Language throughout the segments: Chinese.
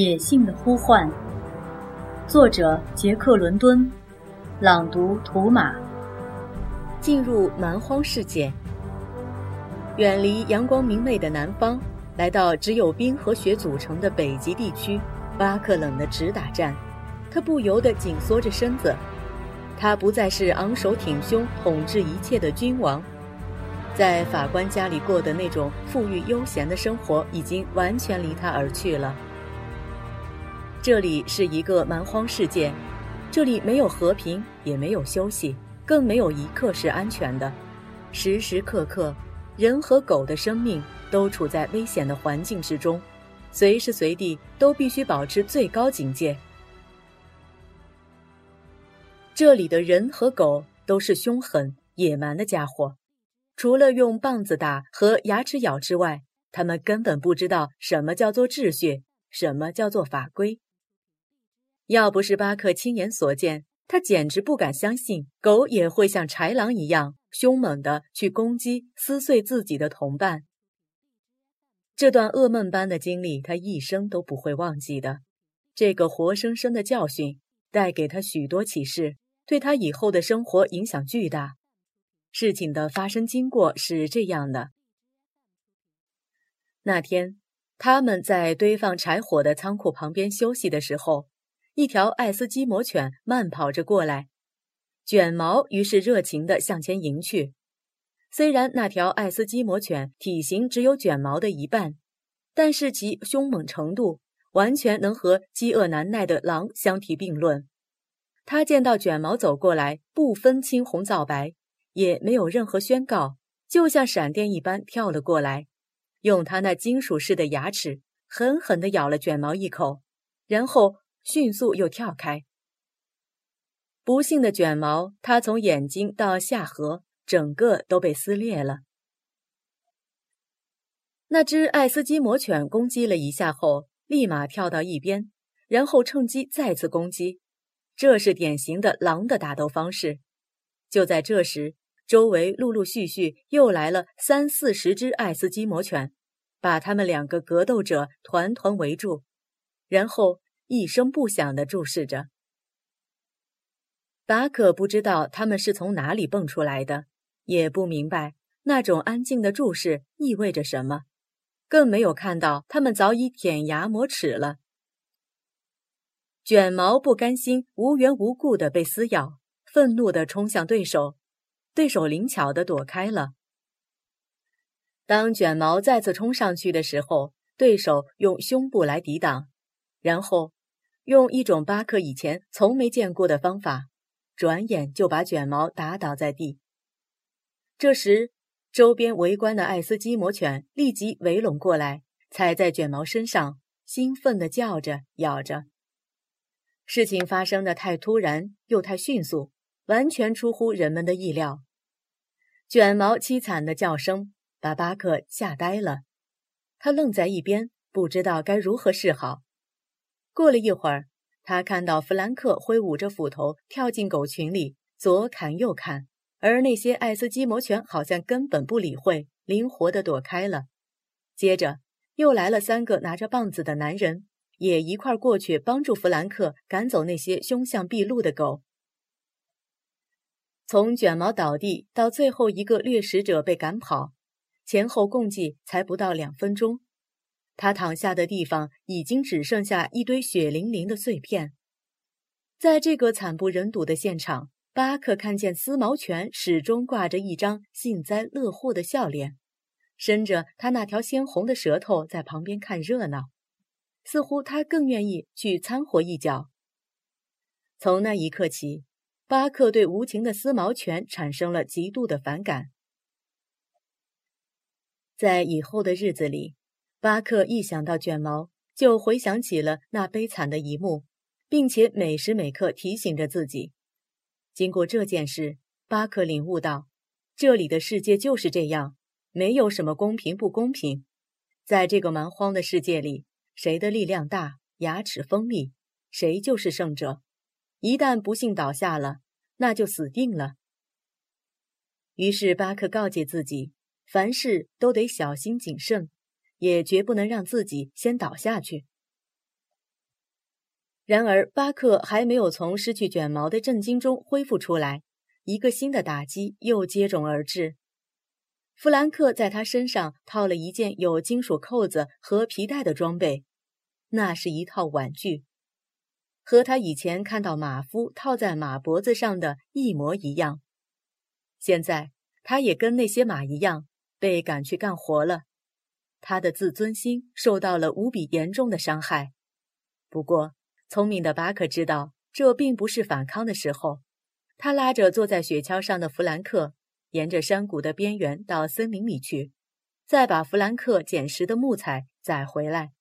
野性的呼唤，作者杰克·伦敦，朗读图马。进入蛮荒世界，远离阳光明媚的南方，来到只有冰和雪组成的北极地区，巴克冷得直打颤，他不由得紧缩着身子。他不再是昂首挺胸统治一切的君王，在法官家里过的那种富裕悠闲的生活，已经完全离他而去了。这里是一个蛮荒世界，这里没有和平，也没有休息，更没有一刻是安全的。时时刻刻，人和狗的生命都处在危险的环境之中，随时随地都必须保持最高警戒。这里的人和狗都是凶狠野蛮的家伙，除了用棒子打和牙齿咬之外，他们根本不知道什么叫做秩序，什么叫做法规。要不是巴克亲眼所见，他简直不敢相信狗也会像豺狼一样凶猛地去攻击、撕碎自己的同伴。这段噩梦般的经历，他一生都不会忘记的。这个活生生的教训带给他许多启示，对他以后的生活影响巨大。事情的发生经过是这样的：那天，他们在堆放柴火的仓库旁边休息的时候。一条爱斯基摩犬慢跑着过来，卷毛于是热情地向前迎去。虽然那条爱斯基摩犬体型只有卷毛的一半，但是其凶猛程度完全能和饥饿难耐的狼相提并论。他见到卷毛走过来，不分青红皂白，也没有任何宣告，就像闪电一般跳了过来，用他那金属似的牙齿狠狠地咬了卷毛一口，然后。迅速又跳开。不幸的卷毛，它从眼睛到下颌，整个都被撕裂了。那只爱斯基摩犬攻击了一下后，立马跳到一边，然后趁机再次攻击。这是典型的狼的打斗方式。就在这时，周围陆陆续续又来了三四十只爱斯基摩犬，把他们两个格斗者团团围住，然后。一声不响地注视着。巴可不知道他们是从哪里蹦出来的，也不明白那种安静的注视意味着什么，更没有看到他们早已舔牙磨齿了。卷毛不甘心无缘无故的被撕咬，愤怒地冲向对手，对手灵巧地躲开了。当卷毛再次冲上去的时候，对手用胸部来抵挡，然后。用一种巴克以前从没见过的方法，转眼就把卷毛打倒在地。这时，周边围观的爱斯基摩犬立即围拢过来，踩在卷毛身上，兴奋地叫着、咬着。事情发生的太突然又太迅速，完全出乎人们的意料。卷毛凄惨的叫声把巴克吓呆了，他愣在一边，不知道该如何是好。过了一会儿，他看到弗兰克挥舞着斧头跳进狗群里，左砍右砍，而那些爱斯基摩犬好像根本不理会，灵活地躲开了。接着又来了三个拿着棒子的男人，也一块过去帮助弗兰克赶走那些凶相毕露的狗。从卷毛倒地到最后一个掠食者被赶跑，前后共计才不到两分钟。他躺下的地方已经只剩下一堆血淋淋的碎片。在这个惨不忍睹的现场，巴克看见丝毛犬始终挂着一张幸灾乐祸的笑脸，伸着他那条鲜红的舌头在旁边看热闹，似乎他更愿意去掺和一脚。从那一刻起，巴克对无情的丝毛犬产生了极度的反感。在以后的日子里。巴克一想到卷毛，就回想起了那悲惨的一幕，并且每时每刻提醒着自己。经过这件事，巴克领悟到，这里的世界就是这样，没有什么公平不公平。在这个蛮荒的世界里，谁的力量大，牙齿锋利，谁就是胜者。一旦不幸倒下了，那就死定了。于是，巴克告诫自己，凡事都得小心谨慎。也绝不能让自己先倒下去。然而巴克还没有从失去卷毛的震惊中恢复出来，一个新的打击又接踵而至。弗兰克在他身上套了一件有金属扣子和皮带的装备，那是一套玩具，和他以前看到马夫套在马脖子上的一模一样。现在他也跟那些马一样被赶去干活了，他的自尊心受到了无比严重的伤害。不过，聪明的巴克知道这并不是反抗的时候，他拉着坐在雪橇上的弗兰克。沿着山谷的边缘到森林里去，再把弗兰克捡拾的木材载回来。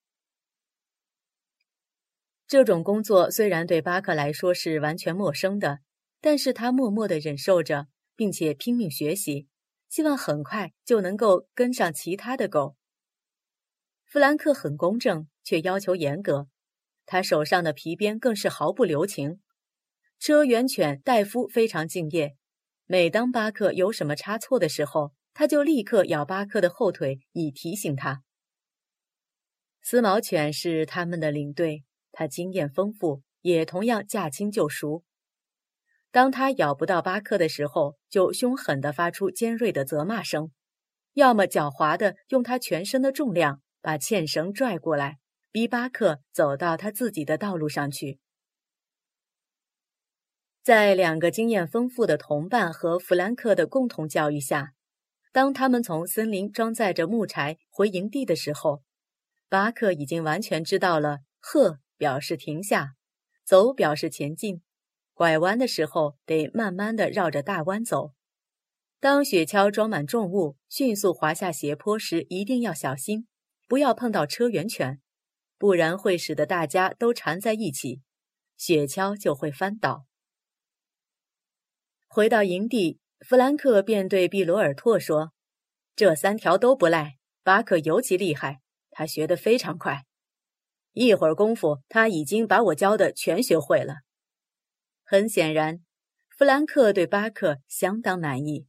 这种工作虽然对巴克来说是完全陌生的，但是他默默地忍受着，并且拼命学习，希望很快就能够跟上其他的狗。弗兰克很公正，却要求严格，他手上的皮鞭更是毫不留情。车辕犬戴夫非常敬业。每当巴克有什么差错的时候，他就立刻咬巴克的后腿，以提醒他。丝毛犬是他们的领队，它经验丰富，也同样驾轻就熟。当他咬不到巴克的时候，就凶狠地发出尖锐的责骂声，要么狡猾地用他全身的重量把牵绳拽过来，逼巴克走到他自己的道路上去。在两个经验丰富的同伴和弗兰克的共同教育下，当他们从森林装载着木柴回营地的时候，巴克已经完全知道了“喝”表示停下，“走”表示前进，拐弯的时候得慢慢的绕着大弯走。当雪橇装满重物，迅速滑下斜坡时，一定要小心，不要碰到车辕犬，不然会使得大家都缠在一起，雪橇就会翻倒。回到营地，弗兰克便对毕罗尔托说：“这三条都不赖，巴克尤其厉害，他学得非常快。一会儿功夫，他已经把我教的全学会了。”很显然，弗兰克对巴克相当满意。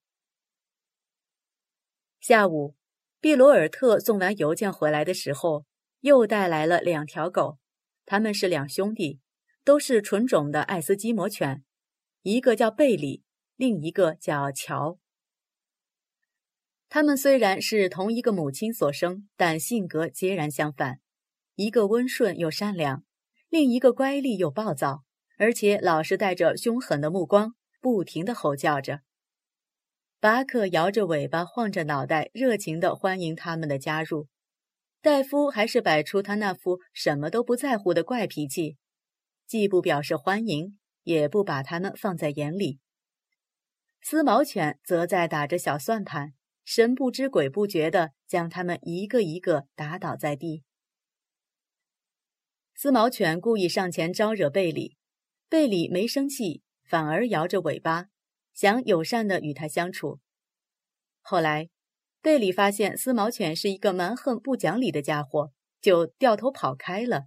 下午，毕罗尔特送完邮件回来的时候，又带来了两条狗，他们是两兄弟，都是纯种的爱斯基摩犬，一个叫贝里。另一个叫乔。他们虽然是同一个母亲所生，但性格截然相反。一个温顺又善良，另一个乖戾又暴躁，而且老是带着凶狠的目光，不停地吼叫着。巴克摇着尾巴，晃着脑袋，热情地欢迎他们的加入。戴夫还是摆出他那副什么都不在乎的怪脾气，既不表示欢迎，也不把他们放在眼里。丝毛犬则在打着小算盘，神不知鬼不觉地将他们一个一个打倒在地。丝毛犬故意上前招惹贝里，贝里没生气，反而摇着尾巴，想友善地与他相处。后来，贝里发现丝毛犬是一个蛮横不讲理的家伙，就掉头跑开了。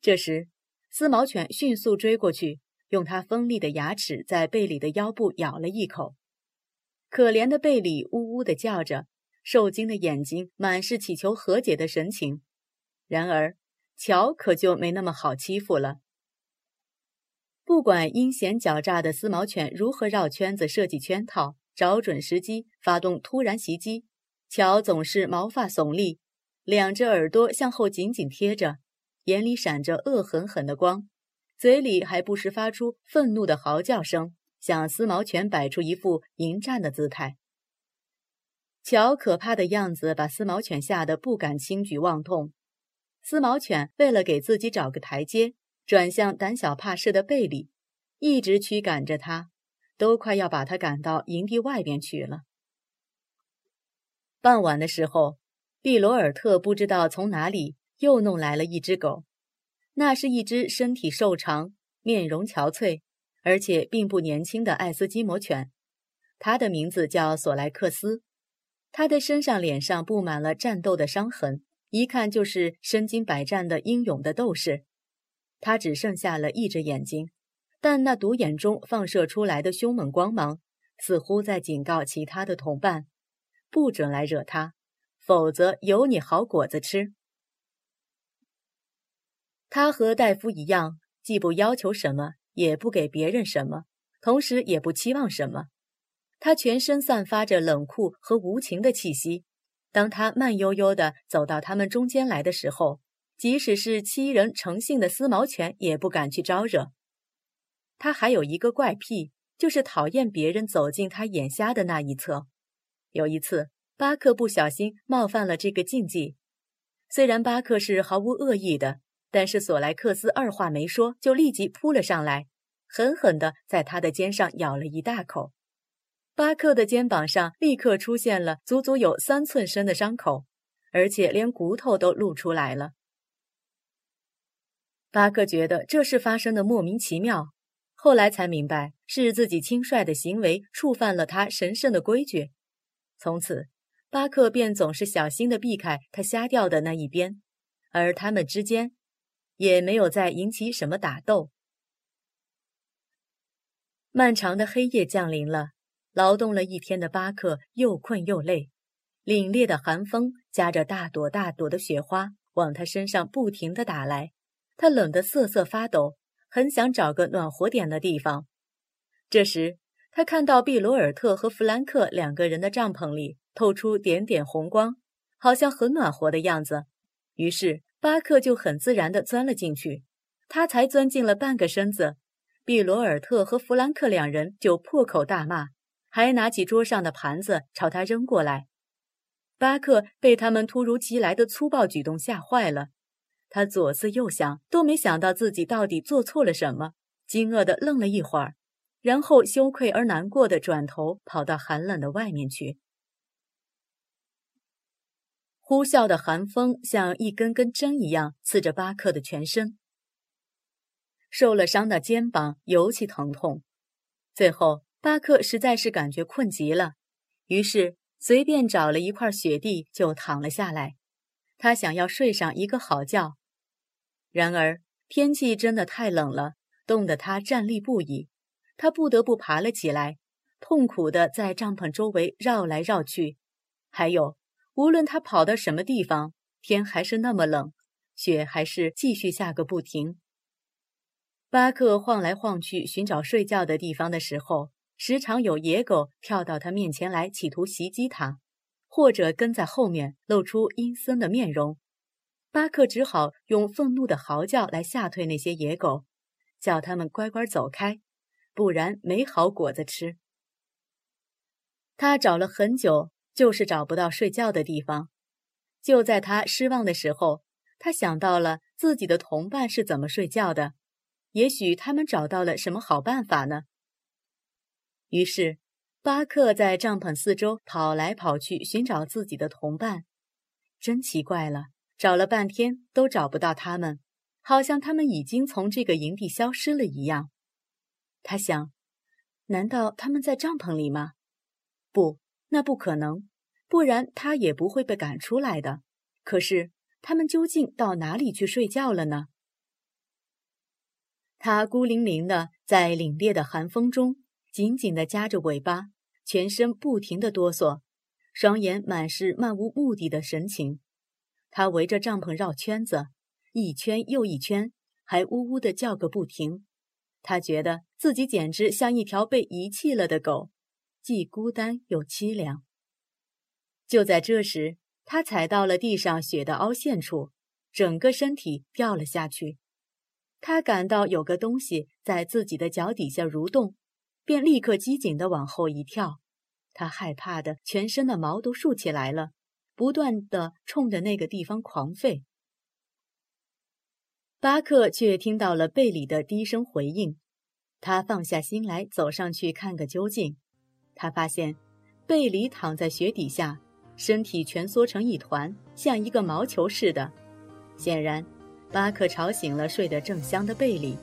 这时，丝毛犬迅速追过去。用它锋利的牙齿在贝里的腰部咬了一口，可怜的贝里呜呜地叫着，受惊的眼睛满是乞求和解的神情。然而，乔可就没那么好欺负了。不管阴险狡诈的丝毛犬如何绕圈子设计圈套，找准时机发动突然袭击，乔总是毛发耸立，两只耳朵向后紧紧贴着，眼里闪着恶狠狠的光。嘴里还不时发出愤怒的嚎叫声，向丝毛犬摆出一副迎战的姿态。乔可怕的样子把丝毛犬吓得不敢轻举妄动。丝毛犬为了给自己找个台阶，转向胆小怕事的贝里，一直驱赶着他，都快要把他赶到营地外边去了。傍晚的时候，毕罗尔特不知道从哪里又弄来了一只狗。那是一只身体瘦长、面容憔悴，而且并不年轻的爱斯基摩犬。它的名字叫索莱克斯。它的身上、脸上布满了战斗的伤痕，一看就是身经百战的英勇的斗士。他只剩下了一只眼睛，但那独眼中放射出来的凶猛光芒，似乎在警告其他的同伴：不准来惹他，否则有你好果子吃。他和戴夫一样，既不要求什么，也不给别人什么，同时也不期望什么。他全身散发着冷酷和无情的气息。当他慢悠悠地走到他们中间来的时候，即使是欺人成性的丝毛犬也不敢去招惹。他还有一个怪癖，就是讨厌别人走进他眼瞎的那一侧。有一次，巴克不小心冒犯了这个禁忌。虽然巴克是毫无恶意的，但是索莱克斯二话没说就立即扑了上来，狠狠地在他的肩上咬了一大口。巴克的肩膀上立刻出现了足足有三寸深的伤口，而且连骨头都露出来了。巴克觉得这事发生的莫名其妙，后来才明白是自己轻率的行为触犯了他神圣的规矩。从此，巴克便总是小心地避开他瞎掉的那一边，而他们之间也没有再引起什么打斗。漫长的黑夜降临了。劳动了一天的巴克又困又累，凛冽的寒风夹着大朵大朵的雪花往他身上不停地打来，他冷得瑟瑟发抖，很想找个暖和点的地方。这时，他看到毕罗尔特和弗兰克两个人的帐篷里透出点点红光，好像很暖和的样子。于是，巴克就很自然地钻了进去。他才钻进了半个身子，毕罗尔特和弗兰克两人就破口大骂。还拿起桌上的盘子朝他扔过来，巴克被他们突如其来的粗暴举动吓坏了，他左思右想，都没想到自己到底做错了什么，惊愕地愣了一会儿，然后羞愧而难过的转头跑到寒冷的外面去。呼啸的寒风像一根根针一样刺着巴克的全身，受了伤的肩膀尤其疼痛，最后。巴克实在是感觉困极了，于是随便找了一块雪地就躺了下来。他想要睡上一个好觉，然而天气真的太冷了，冻得他站立不已。他不得不爬了起来，痛苦地在帐篷周围绕来绕去。还有，无论他跑到什么地方，天还是那么冷，雪还是继续下个不停。巴克晃来晃去寻找睡觉的地方的时候。时常有野狗跳到他面前来，企图袭击他，或者跟在后面露出阴森的面容。巴克只好用愤怒的嚎叫来吓退那些野狗，叫他们乖乖走开，不然没好果子吃。他找了很久，就是找不到睡觉的地方。就在他失望的时候，他想到了自己的同伴是怎么睡觉的，也许他们找到了什么好办法呢？于是，巴克在帐篷四周跑来跑去，寻找自己的同伴。真奇怪了，找了半天都找不到他们，好像他们已经从这个营地消失了一样。他想：难道他们在帐篷里吗？不，那不可能，不然他也不会被赶出来的。可是，他们究竟到哪里去睡觉了呢？他孤零零的在凛冽的寒风中。紧紧地夹着尾巴，全身不停地哆嗦，双眼满是漫无目的的神情。他围着帐篷绕圈子，一圈又一圈，还呜呜地叫个不停。他觉得自己简直像一条被遗弃了的狗，既孤单又凄凉。就在这时，他踩到了地上雪的凹陷处，整个身体掉了下去。他感到有个东西在自己的脚底下蠕动。便立刻机警地往后一跳，他害怕的全身的毛都竖起来了，不断地冲着那个地方狂吠。巴克却听到了贝里的低声回应，他放下心来走上去看个究竟。他发现贝里躺在雪底下，身体蜷缩成一团，像一个毛球似的。显然，巴克吵醒了睡得正香的贝里。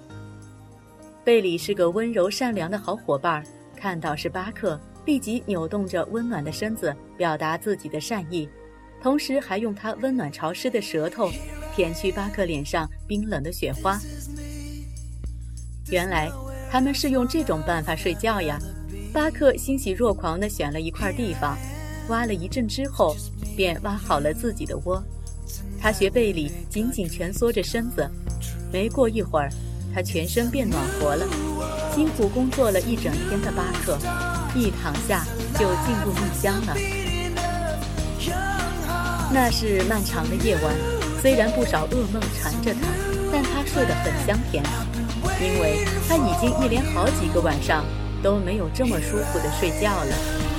贝里是个温柔善良的好伙伴，看到是巴克，立即扭动着温暖的身子，表达自己的善意，同时还用他温暖潮湿的舌头舔去巴克脸上冰冷的雪花。原来他们是用这种办法睡觉呀！巴克欣喜若狂地选了一块地方，挖了一阵之后，便挖好了自己的窝。他学贝里紧紧蜷缩着身子，没过一会儿。他全身变暖和了。辛苦工作了一整天的巴克，一躺下就进入梦乡了。那是漫长的夜晚，虽然不少噩梦缠着他，但他睡得很香甜，因为他已经一连好几个晚上都没有这么舒服的睡觉了。